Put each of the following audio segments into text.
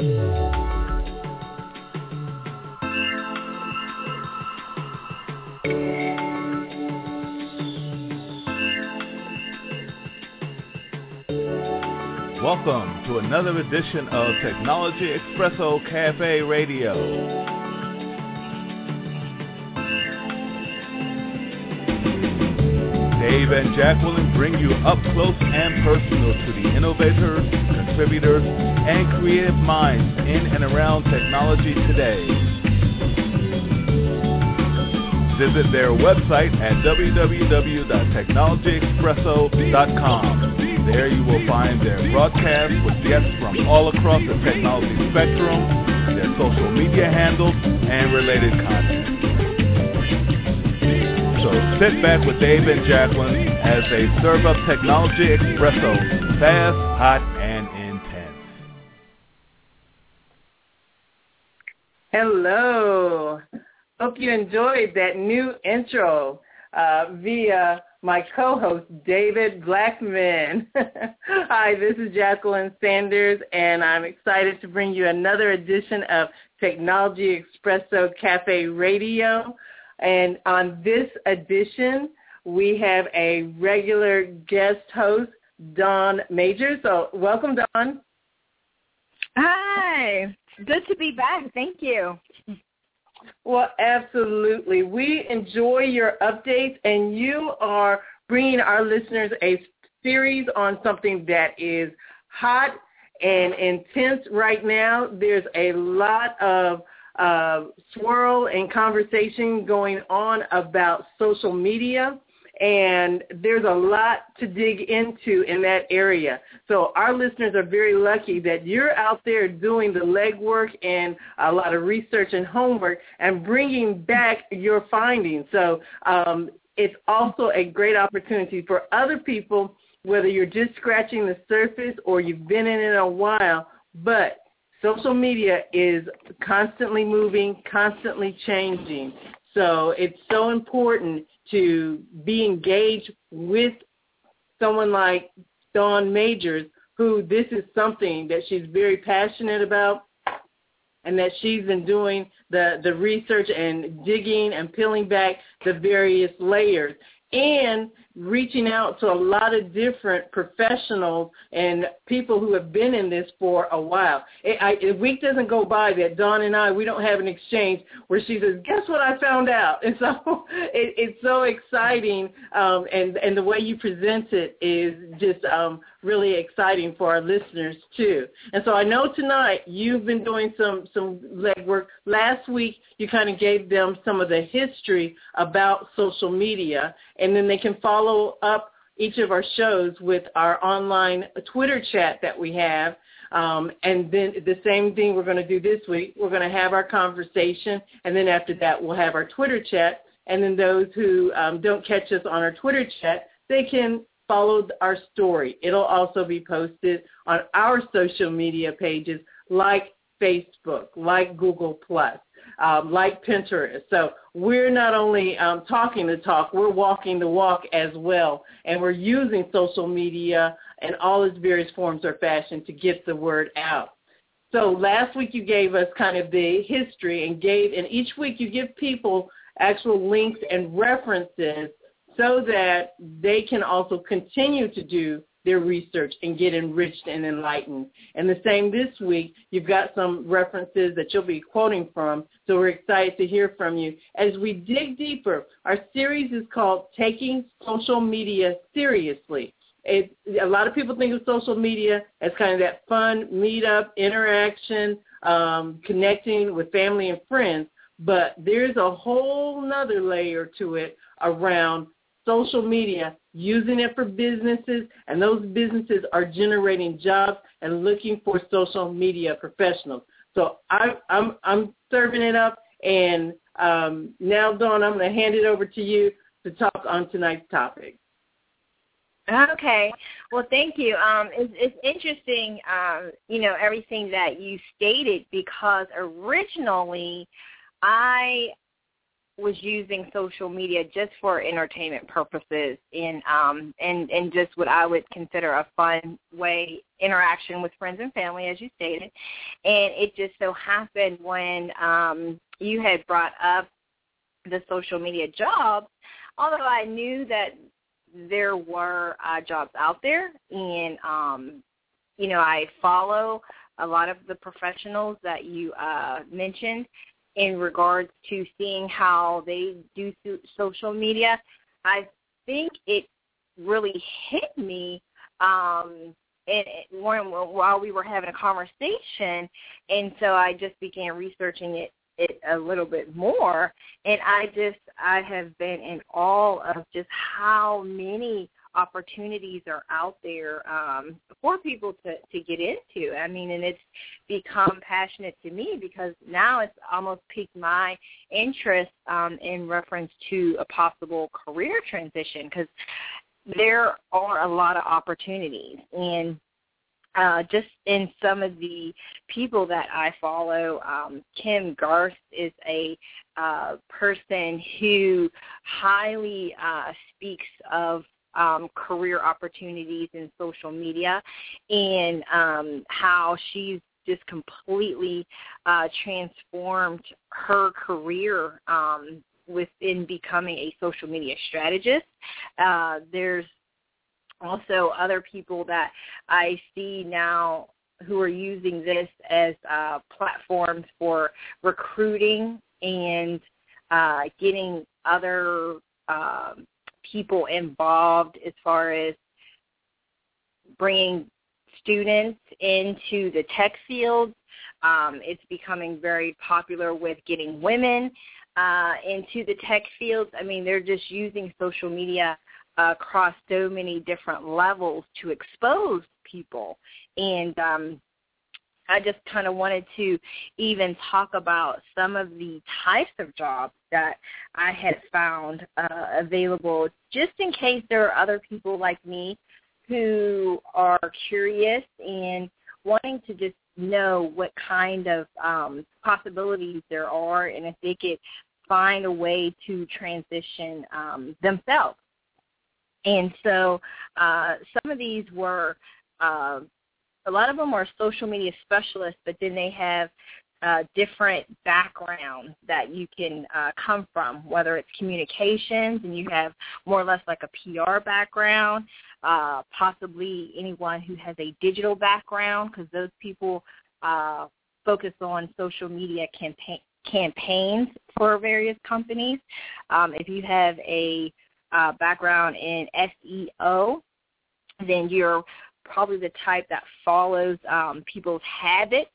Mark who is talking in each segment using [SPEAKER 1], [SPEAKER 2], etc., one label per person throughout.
[SPEAKER 1] Welcome to another edition of Technology Expresso Cafe Radio. Dave and Jacqueline bring you up close and personal to the innovators, contributors, and creative minds in and around technology today. Visit their website at www.technologyexpresso.com. There you will find their broadcasts with guests from all across the technology spectrum, their social media handles, and related content. So sit back with Dave and Jacqueline as they serve up Technology Expresso, fast, hot, and intense.
[SPEAKER 2] Hello. Hope you enjoyed that new intro uh, via my co-host, David Blackman. Hi, this is Jacqueline Sanders, and I'm excited to bring you another edition of Technology Expresso Cafe Radio. And on this edition, we have a regular guest host, Dawn Major. So welcome, Dawn.
[SPEAKER 3] Hi. Good to be back. Thank you.
[SPEAKER 2] Well, absolutely. We enjoy your updates, and you are bringing our listeners a series on something that is hot and intense right now. There's a lot of uh, swirl and conversation going on about social media and there's a lot to dig into in that area. So our listeners are very lucky that you're out there doing the legwork and a lot of research and homework and bringing back your findings. So um, it's also a great opportunity for other people, whether you're just scratching the surface or you've been in it a while, but social media is constantly moving, constantly changing. So it's so important to be engaged with someone like Dawn Majors, who this is something that she's very passionate about and that she's been doing the, the research and digging and peeling back the various layers and reaching out to a lot of different professionals and people who have been in this for a while. It, I, a week doesn't go by that Dawn and I, we don't have an exchange where she says, guess what I found out? And so it, it's so exciting um, and, and the way you present it is just um, really exciting for our listeners too. And so I know tonight you've been doing some, some legwork. Last week you kind of gave them some of the history about social media and then they can follow up each of our shows with our online Twitter chat that we have. Um, and then the same thing we're going to do this week. We're going to have our conversation, and then after that we'll have our Twitter chat. And then those who um, don't catch us on our Twitter chat, they can follow our story. It'll also be posted on our social media pages like Facebook, like Google Plus, um, like Pinterest. So we're not only um, talking the talk, we're walking the walk as well, and we're using social media and all its various forms or fashion to get the word out. So last week you gave us kind of the history and gave, and each week you give people actual links and references so that they can also continue to do their research and get enriched and enlightened. And the same this week, you've got some references that you'll be quoting from, so we're excited to hear from you. As we dig deeper, our series is called Taking Social Media Seriously. It, a lot of people think of social media as kind of that fun meetup, interaction, um, connecting with family and friends, but there's a whole nother layer to it around social media, using it for businesses, and those businesses are generating jobs and looking for social media professionals. So I, I'm I'm serving it up, and um, now, Dawn, I'm going to hand it over to you to talk on tonight's topic.
[SPEAKER 3] Okay. Well, thank you. Um, it's, it's interesting, um, you know, everything that you stated because originally I was using social media just for entertainment purposes and um and and just what I would consider a fun way interaction with friends and family as you stated. And it just so happened when um you had brought up the social media jobs although I knew that there were uh jobs out there and um you know I follow a lot of the professionals that you uh mentioned in regards to seeing how they do social media. I think it really hit me um and while we were having a conversation and so I just began researching it it a little bit more and I just I have been in awe of just how many opportunities are out there um, for people to, to get into. I mean, and it's become passionate to me because now it's almost piqued my interest um, in reference to a possible career transition because there are a lot of opportunities and uh, just in some of the people that I follow, um, Kim Garst is a uh, person who highly uh, speaks of um, career opportunities in social media and um, how she's just completely uh, transformed her career um, within becoming a social media strategist. Uh, there's also other people that I see now who are using this as uh, platforms for recruiting and uh, getting other um, people involved as far as bringing students into the tech field. Um, it's becoming very popular with getting women uh, into the tech fields. I mean, they're just using social media across so many different levels to expose people. And um, I just kind of wanted to even talk about some of the types of jobs that I had found uh, available, just in case there are other people like me who are curious and wanting to just know what kind of um, possibilities there are and if they could find a way to transition um, themselves. And so uh, some of these were uh, a lot of them are social media specialists, but then they have uh, different backgrounds that you can uh, come from, whether it's communications and you have more or less like a PR background, uh, possibly anyone who has a digital background because those people uh, focus on social media campaign, campaigns for various companies. Um, if you have a uh, background in SEO, then you're probably the type that follows um, people's habits.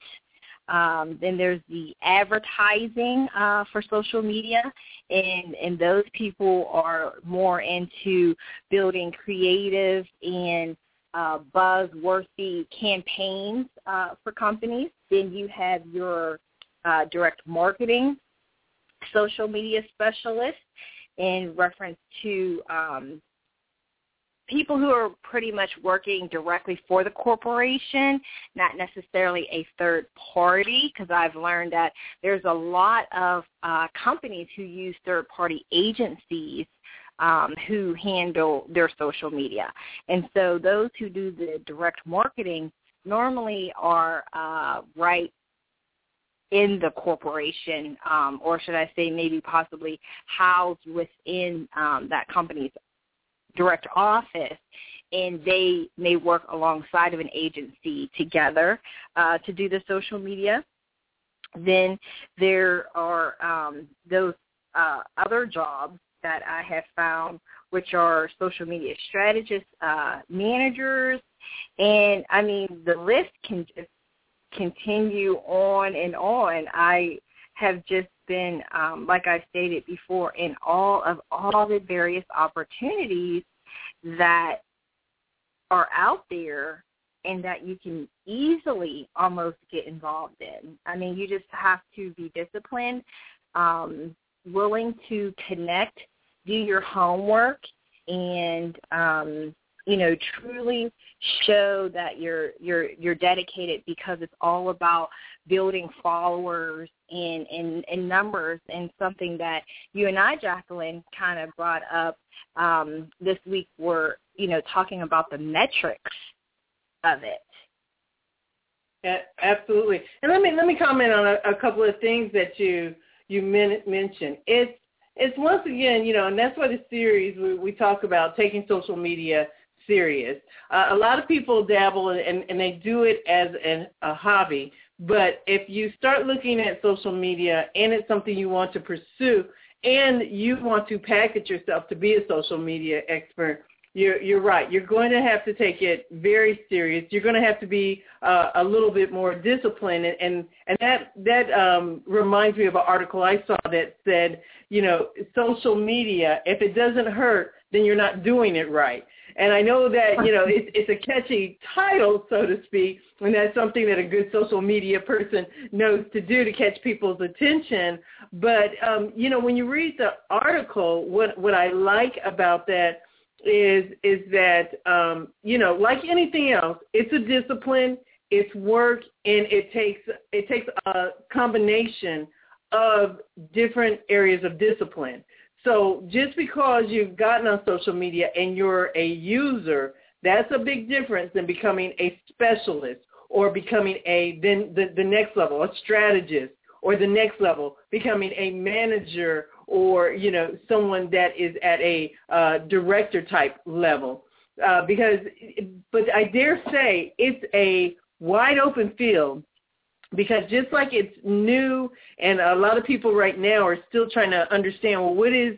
[SPEAKER 3] Um, then there's the advertising uh, for social media, and and those people are more into building creative and uh, buzz-worthy campaigns uh, for companies. Then you have your uh, direct marketing social media specialist in reference to um, people who are pretty much working directly for the corporation, not necessarily a third party, because I've learned that there's a lot of uh, companies who use third party agencies um, who handle their social media. And so those who do the direct marketing normally are uh, right in the corporation, um, or should I say maybe possibly housed within um, that company's direct office and they may work alongside of an agency together uh, to do the social media. Then there are um, those uh, other jobs that I have found, which are social media strategists, uh, managers, and I mean the list can just continue on and on. I have just been, um, like I stated before, in all of all the various opportunities that are out there and that you can easily almost get involved in. I mean, you just have to be disciplined, um, willing to connect, do your homework, and um, you know, truly show that you're you're you're dedicated because it's all about building followers and and, and numbers and something that you and I, Jacqueline, kind of brought up um, this week were, you know, talking about the metrics of it.
[SPEAKER 2] Yeah, absolutely. And let me let me comment on a, a couple of things that you you men- mentioned. It's it's once again, you know, and that's why the series we, we talk about taking social media serious. Uh, a lot of people dabble and, and, they do it as an, a hobby, but if you start looking at social media and it's something you want to pursue and you want to package yourself to be a social media expert, you're you're right. You're going to have to take it very serious. You're going to have to be uh, a little bit more disciplined, and and, and that that um, reminds me of an article I saw that said, you know, social media. If it doesn't hurt, then you're not doing it right. And I know that, you know, it's, it's a catchy title, so to speak, and that's something that a good social media person knows to do to catch people's attention. But, um, you know, when you read the article, what, what I like about that is, is that, um, you know, like anything else, it's a discipline, it's work, and it takes, it takes a combination of different areas of discipline. So just because you've gotten on social media and you're a user, that's a big difference than becoming a specialist or becoming a then the, the next level, a strategist, or the next level, becoming a manager or you know someone that is at a uh, director type level. Uh, because, but I dare say it's a wide open field because just like it's new and a lot of people right now are still trying to understand well what is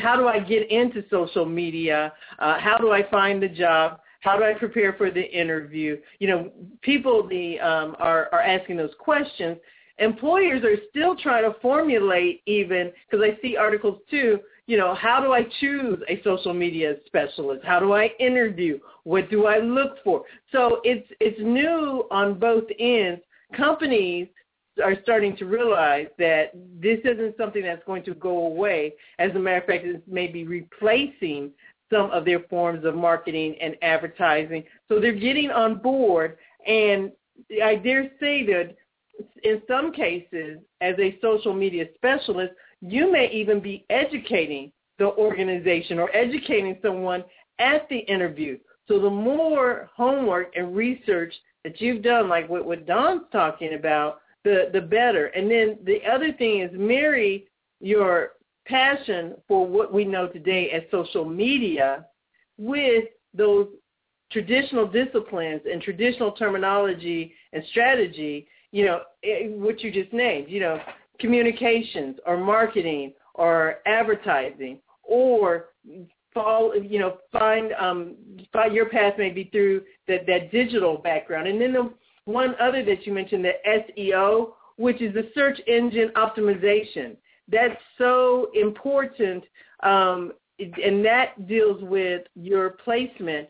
[SPEAKER 2] how do i get into social media? Uh, how do i find the job? How do i prepare for the interview? You know people the um, are are asking those questions. Employers are still trying to formulate even because i see articles too you know how do i choose a social media specialist? How do i interview? What do i look for? So it's it's new on both ends companies are starting to realize that this isn't something that's going to go away. As a matter of fact, it may be replacing some of their forms of marketing and advertising. So they're getting on board. And I dare say that in some cases, as a social media specialist, you may even be educating the organization or educating someone at the interview. So the more homework and research that you've done, like what, what Dawn's talking about, the, the better. And then the other thing is marry your passion for what we know today as social media with those traditional disciplines and traditional terminology and strategy, you know, eh, what you just named, you know, communications or marketing or advertising or fall, you know, find um, find your path maybe through that that digital background, and then the one other that you mentioned, the SEO, which is the search engine optimization. That's so important, um, and that deals with your placement,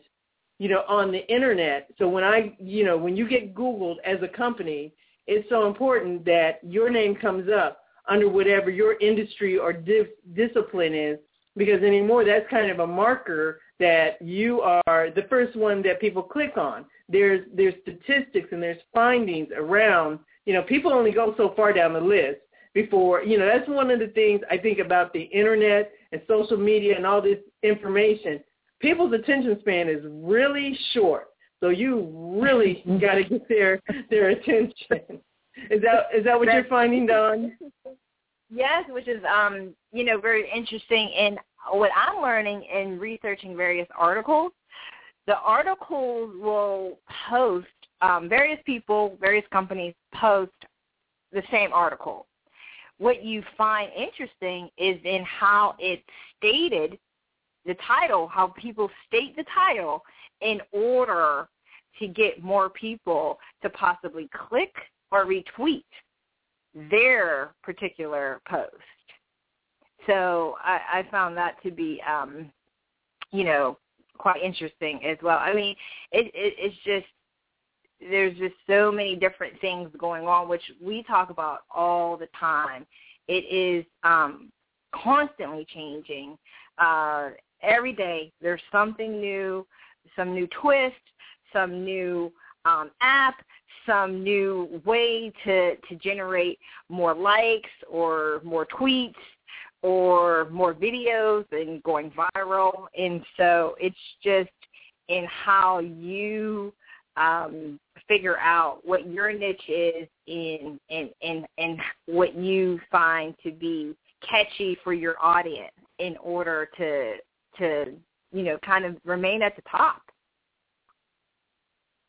[SPEAKER 2] you know, on the internet. So when I, you know, when you get Googled as a company, it's so important that your name comes up under whatever your industry or dis- discipline is because anymore that's kind of a marker that you are the first one that people click on. There's there's statistics and there's findings around, you know, people only go so far down the list before, you know, that's one of the things I think about the internet and social media and all this information. People's attention span is really short. So you really got to get their their attention. Is that is that what you're finding, Dawn?
[SPEAKER 3] Yes, which is um, you know, very interesting and what I'm learning in researching various articles, the articles will post um, various people, various companies post the same article. What you find interesting is in how it's stated, the title, how people state the title in order to get more people to possibly click or retweet their particular post. So I, I found that to be, um, you know, quite interesting as well. I mean, it, it, it's just there's just so many different things going on, which we talk about all the time. It is um, constantly changing. Uh, every day there's something new some new twist, some new um, app, some new way to to generate more likes or more tweets or more videos and going viral. And so it's just in how you um, figure out what your niche is in and and and what you find to be catchy for your audience in order to to you know kind of remain at the top.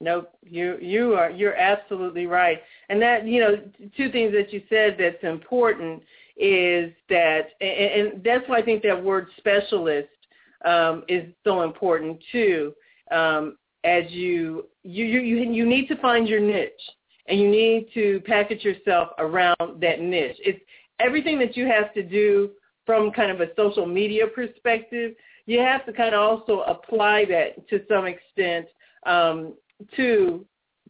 [SPEAKER 2] Nope, you you are you're absolutely right. And that you know two things that you said that's important is that and, and that's why I think that word specialist um, is so important too. Um, as you you you you need to find your niche and you need to package yourself around that niche. It's everything that you have to do from kind of a social media perspective. You have to kind of also apply that to some extent um, to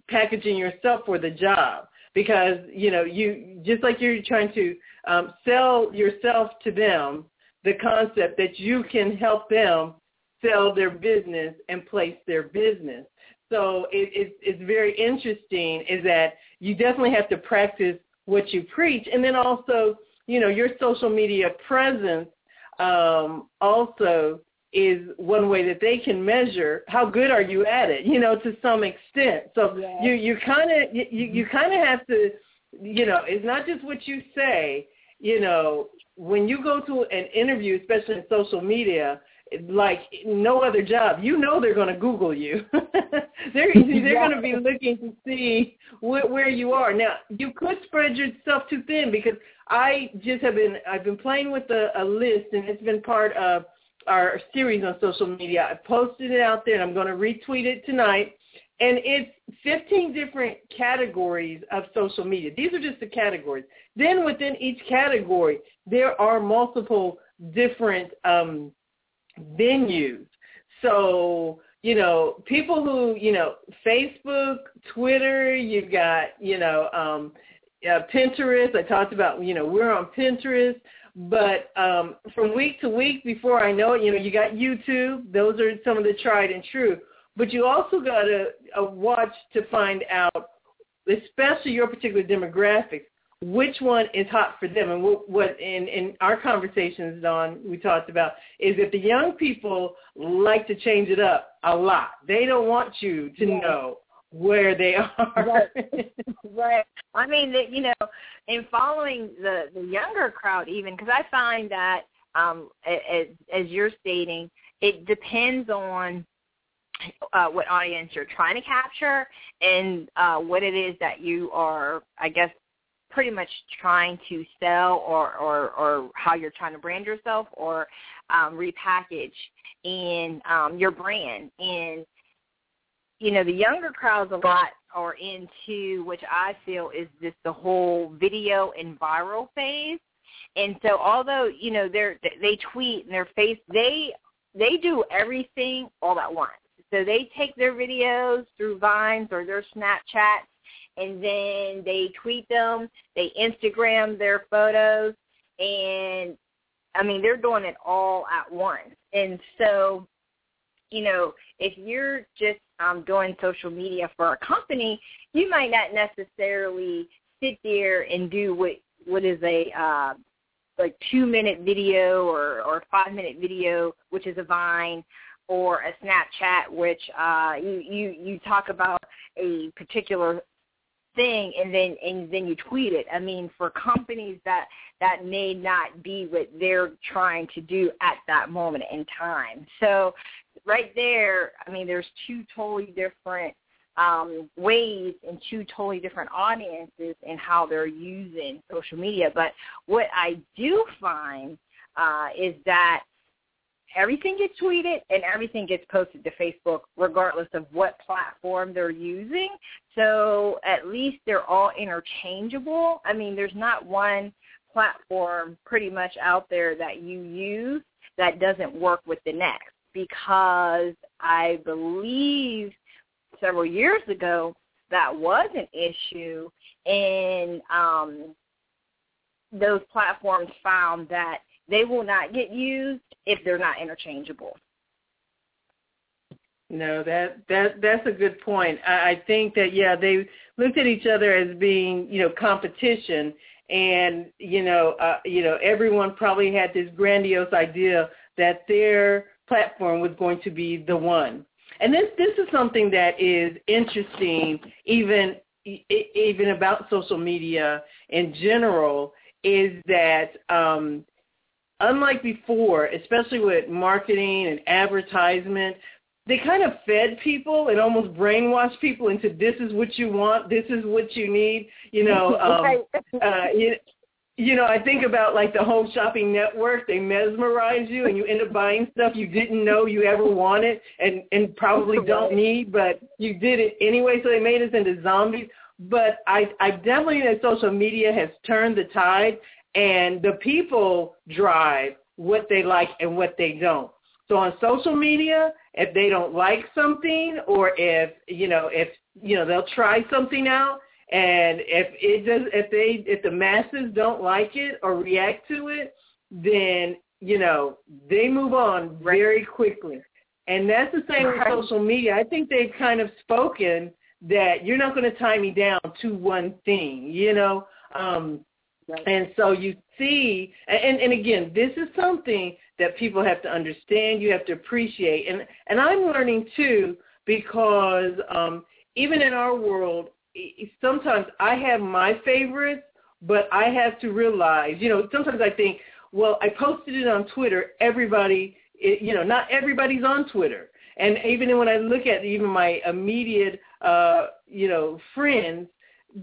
[SPEAKER 2] packaging yourself for the job because you know you just like you're trying to um, sell yourself to them the concept that you can help them sell their business and place their business. So it, it, it's very interesting is that you definitely have to practice what you preach. And then also, you know, your social media presence um, also is one way that they can measure how good are you at it, you know, to some extent. So yes. you you kind of you you kind of have to, you know, it's not just what you say. You know, when you go to an interview, especially in social media, like no other job. You know they're going to Google you. they're they're going to be looking to see wh- where you are. Now you could spread yourself too thin because I just have been I've been playing with a, a list and it's been part of our series on social media. I posted it out there and I'm going to retweet it tonight. And it's 15 different categories of social media. These are just the categories. Then within each category, there are multiple different um, venues. So, you know, people who, you know, Facebook, Twitter, you've got, you know, um, uh, Pinterest. I talked about, you know, we're on Pinterest. But um, from week to week, before I know it, you know, you got YouTube. Those are some of the tried and true. But you also got to uh, watch to find out, especially your particular demographics, which one is hot for them. And what, what in, in our conversations, Dawn, we talked about is that the young people like to change it up a lot. They don't want you to yeah. know where they are.
[SPEAKER 3] Right. right. I mean, that you know, in following the the younger crowd, even because I find that, um, as, as you're stating, it depends on uh, what audience you're trying to capture and uh, what it is that you are, I guess, pretty much trying to sell or, or, or how you're trying to brand yourself or um, repackage in um, your brand. And, you know, the younger crowds a lot are into, which I feel is just the whole video and viral phase. And so although, you know, they're, they tweet and their face, they, they do everything all at once. So they take their videos through Vines or their Snapchats and then they tweet them, they Instagram their photos, and I mean they're doing it all at once. And so, you know, if you're just um, doing social media for a company, you might not necessarily sit there and do what what is a uh, like two minute video or or five minute video, which is a Vine or a Snapchat, which uh, you you you talk about a particular thing and then and then you tweet it. I mean, for companies that that may not be what they're trying to do at that moment in time. So right there, I mean, there's two totally different um, ways and two totally different audiences and how they're using social media. But what I do find uh, is that everything gets tweeted and everything gets posted to Facebook regardless of what platform they're using. So at least they're all interchangeable. I mean, there's not one platform pretty much out there that you use that doesn't work with the next because I believe several years ago that was an issue and um, those platforms found that they will not get used if they're not interchangeable.
[SPEAKER 2] No, that that that's a good point. I, I think that yeah, they looked at each other as being you know competition, and you know uh, you know everyone probably had this grandiose idea that their platform was going to be the one. And this this is something that is interesting, even even about social media in general, is that um, unlike before, especially with marketing and advertisement, they kind of fed people and almost brainwashed people into this is what you want, this is what you need. You know, um, uh, you, you know, I think about like the home shopping network. They mesmerize you, and you end up buying stuff you didn't know you ever wanted, and and probably don't need, but you did it anyway. So they made us into zombies. But I I definitely think social media has turned the tide, and the people drive what they like and what they don't. So on social media, if they don't like something or if, you know, if, you know, they'll try something out and if it does, if they, if the masses don't like it or react to it, then, you know, they move on very quickly. And that's the same with social media. I think they've kind of spoken that you're not going to tie me down to one thing, you know. Um, Right. And so you see, and, and again, this is something that people have to understand. You have to appreciate, and and I'm learning too because um, even in our world, sometimes I have my favorites, but I have to realize, you know, sometimes I think, well, I posted it on Twitter. Everybody, you know, not everybody's on Twitter. And even when I look at even my immediate, uh, you know, friends,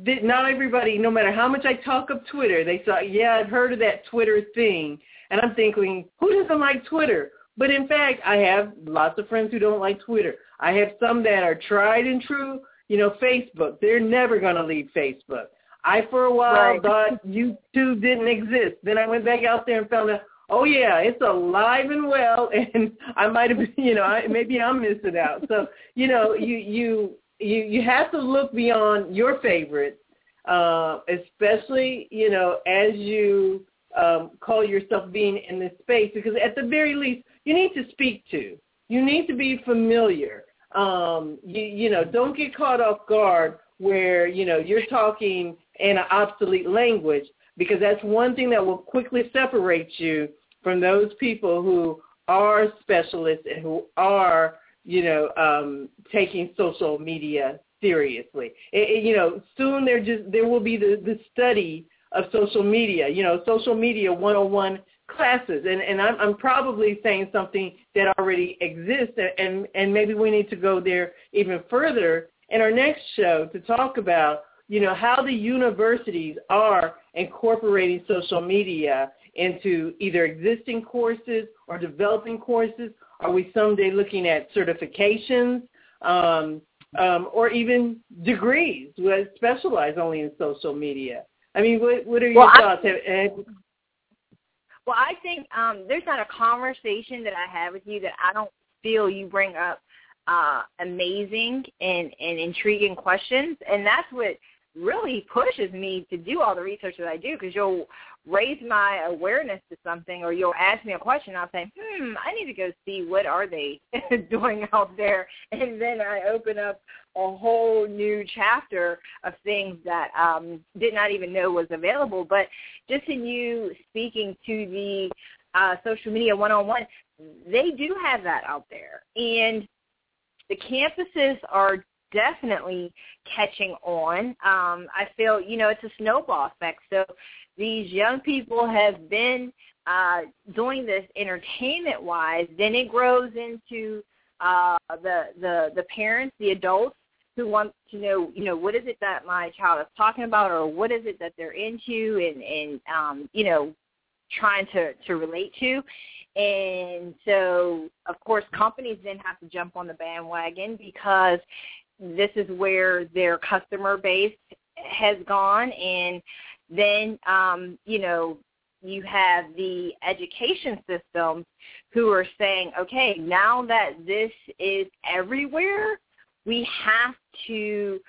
[SPEAKER 2] that not everybody, no matter how much I talk of Twitter, they say, yeah, I've heard of that Twitter thing. And I'm thinking, who doesn't like Twitter? But in fact, I have lots of friends who don't like Twitter. I have some that are tried and true. You know, Facebook, they're never going to leave Facebook. I, for a while, right. thought YouTube didn't exist. Then I went back out there and found out, oh, yeah, it's alive and well. And I might have been, you know, I, maybe I'm missing out. So, you know, you, you, you you have to look beyond your favorites, uh, especially you know as you um, call yourself being in this space, because at the very least you need to speak to, you need to be familiar. Um, you you know don't get caught off guard where you know you're talking in an obsolete language because that's one thing that will quickly separate you from those people who are specialists and who are you know, um, taking social media seriously. It, it, you know, soon there just there will be the, the study of social media. You know, social media 101 classes, and and I'm, I'm probably saying something that already exists, and and maybe we need to go there even further in our next show to talk about you know how the universities are incorporating social media into either existing courses or developing courses are we someday looking at certifications um, um, or even degrees that specialize only in social media? I mean, what, what are your
[SPEAKER 3] well,
[SPEAKER 2] thoughts?
[SPEAKER 3] I, well, I think um, there's not a conversation that I have with you that I don't feel you bring up uh, amazing and, and intriguing questions, and that's what really pushes me to do all the research that I do because you'll raise my awareness to something or you'll ask me a question I'll say, hmm, I need to go see what are they doing out there and then I open up a whole new chapter of things that um did not even know was available. But just in you speaking to the uh social media one on one, they do have that out there. And the campuses are definitely catching on. Um, I feel, you know, it's a snowball effect. So these young people have been uh, doing this entertainment wise, then it grows into uh, the the the parents, the adults who want to know, you know, what is it that my child is talking about, or what is it that they're into, and and um, you know, trying to to relate to. And so, of course, companies then have to jump on the bandwagon because this is where their customer base has gone. And then um, you know you have the education systems who are saying, okay, now that this is everywhere, we have to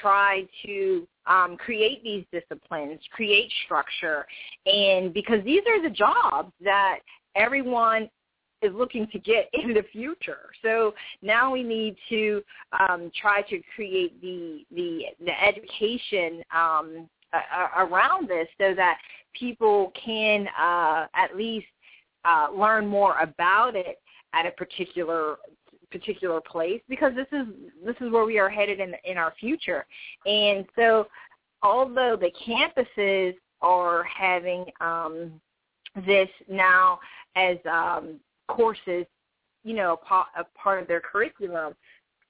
[SPEAKER 3] try to um, create these disciplines, create structure, and because these are the jobs that everyone is looking to get in the future. So now we need to um, try to create the the the education um, around this so that people can uh, at least uh, learn more about it at a particular particular place because this is this is where we are headed in in our future. And so although the campuses are having um, this now as um, courses, you know, a, a part of their curriculum,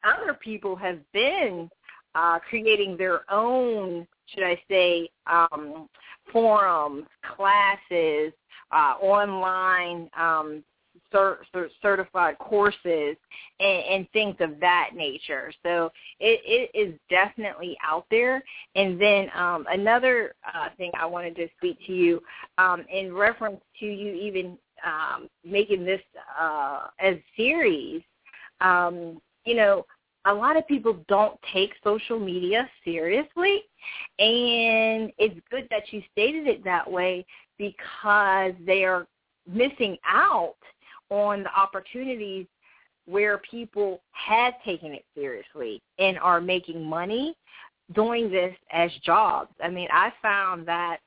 [SPEAKER 3] other people have been uh, creating their own, should I say, um, forums, classes, uh, online um, cert- cert- certified courses, and, and things of that nature. So it, it is definitely out there. And then um, another uh, thing I wanted to speak to you um, in reference to you even um, making this uh, as series. Um, you know, a lot of people don't take social media seriously and it's good that you stated it that way because they are missing out on the opportunities where people have taken it seriously and are making money doing this as jobs. I mean, I found that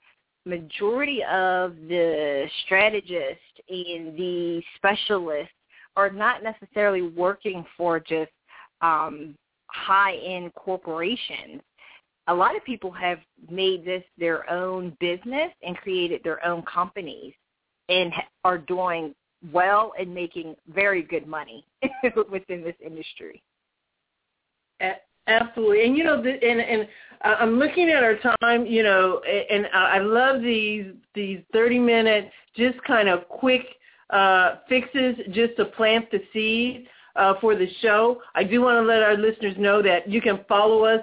[SPEAKER 3] majority of the strategists and the specialists are not necessarily working for just um, high-end corporations. A lot of people have made this their own business and created their own companies and are doing well and making very good money within this industry.
[SPEAKER 2] Absolutely, and you know, the, and and I'm looking at our time, you know, and I love these these 30 minute, just kind of quick uh, fixes, just to plant the seed uh, for the show. I do want to let our listeners know that you can follow us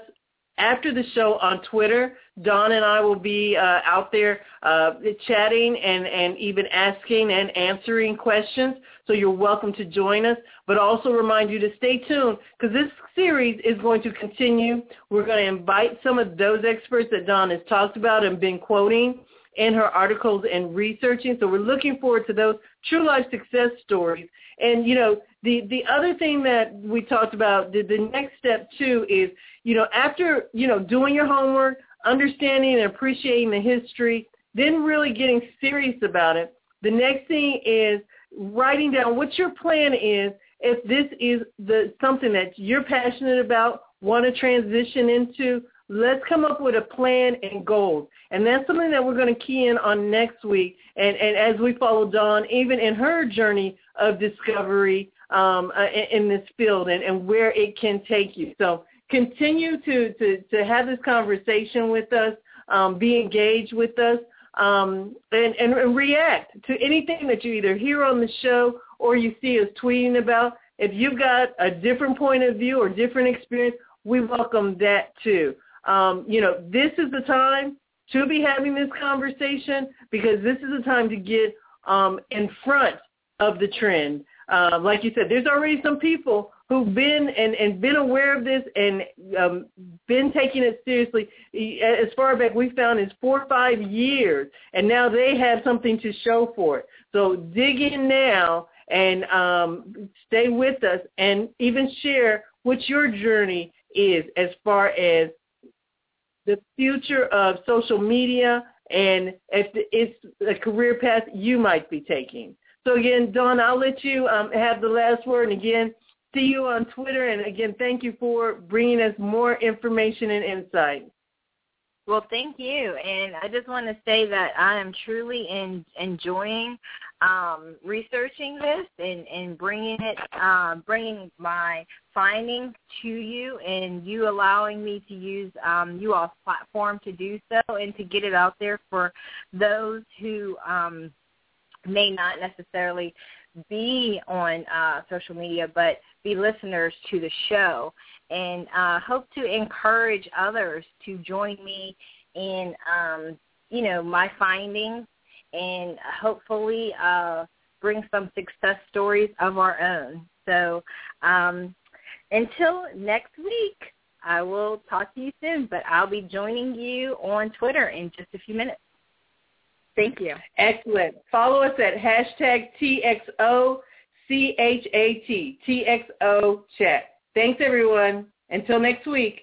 [SPEAKER 2] after the show on Twitter. Dawn and I will be uh, out there uh, chatting and, and even asking and answering questions. So you're welcome to join us. But also remind you to stay tuned because this series is going to continue. We're going to invite some of those experts that Dawn has talked about and been quoting in her articles and researching. So we're looking forward to those true life success stories. And, you know, the, the other thing that we talked about, the, the next step too is, you know, after, you know, doing your homework, understanding and appreciating the history, then really getting serious about it. The next thing is writing down what your plan is if this is the something that you're passionate about, want to transition into, let's come up with a plan and goals. And that's something that we're going to key in on next week. And, and as we follow Dawn, even in her journey of discovery um, uh, in, in this field and, and where it can take you. So continue to, to, to have this conversation with us, um, be engaged with us, um, and, and, react to anything that you either hear on the show or you see us tweeting about. If you've got a different point of view or different experience, we welcome that too. Um, you know, this is the time to be having this conversation because this is the time to get um, in front of the trend. Uh, like you said, there's already some people who've been and, and been aware of this and um, been taking it seriously. As far back we found is four or five years, and now they have something to show for it. So dig in now and um, stay with us and even share what your journey is as far as the future of social media and if it's a career path you might be taking. So again, Dawn, I'll let you um, have the last word. And again, see you on Twitter. And again, thank you for bringing us more information and insight.
[SPEAKER 3] Well, thank you. And I just want to say that I am truly in, enjoying um, researching this and, and bringing it, uh, bringing my findings to you and you allowing me to use um, you all's platform to do so and to get it out there for those who um, may not necessarily be on uh, social media, but be listeners to the show, and uh, hope to encourage others to join me in, um, you know, my findings, and hopefully uh, bring some success stories of our own. So um, until next week, I will talk to you soon, but I'll be joining you on Twitter in just a few minutes. Thank you.
[SPEAKER 2] Excellent. Follow us at hashtag TXO C-H-A-T, T-X-O, chat. Thanks, everyone. Until next week.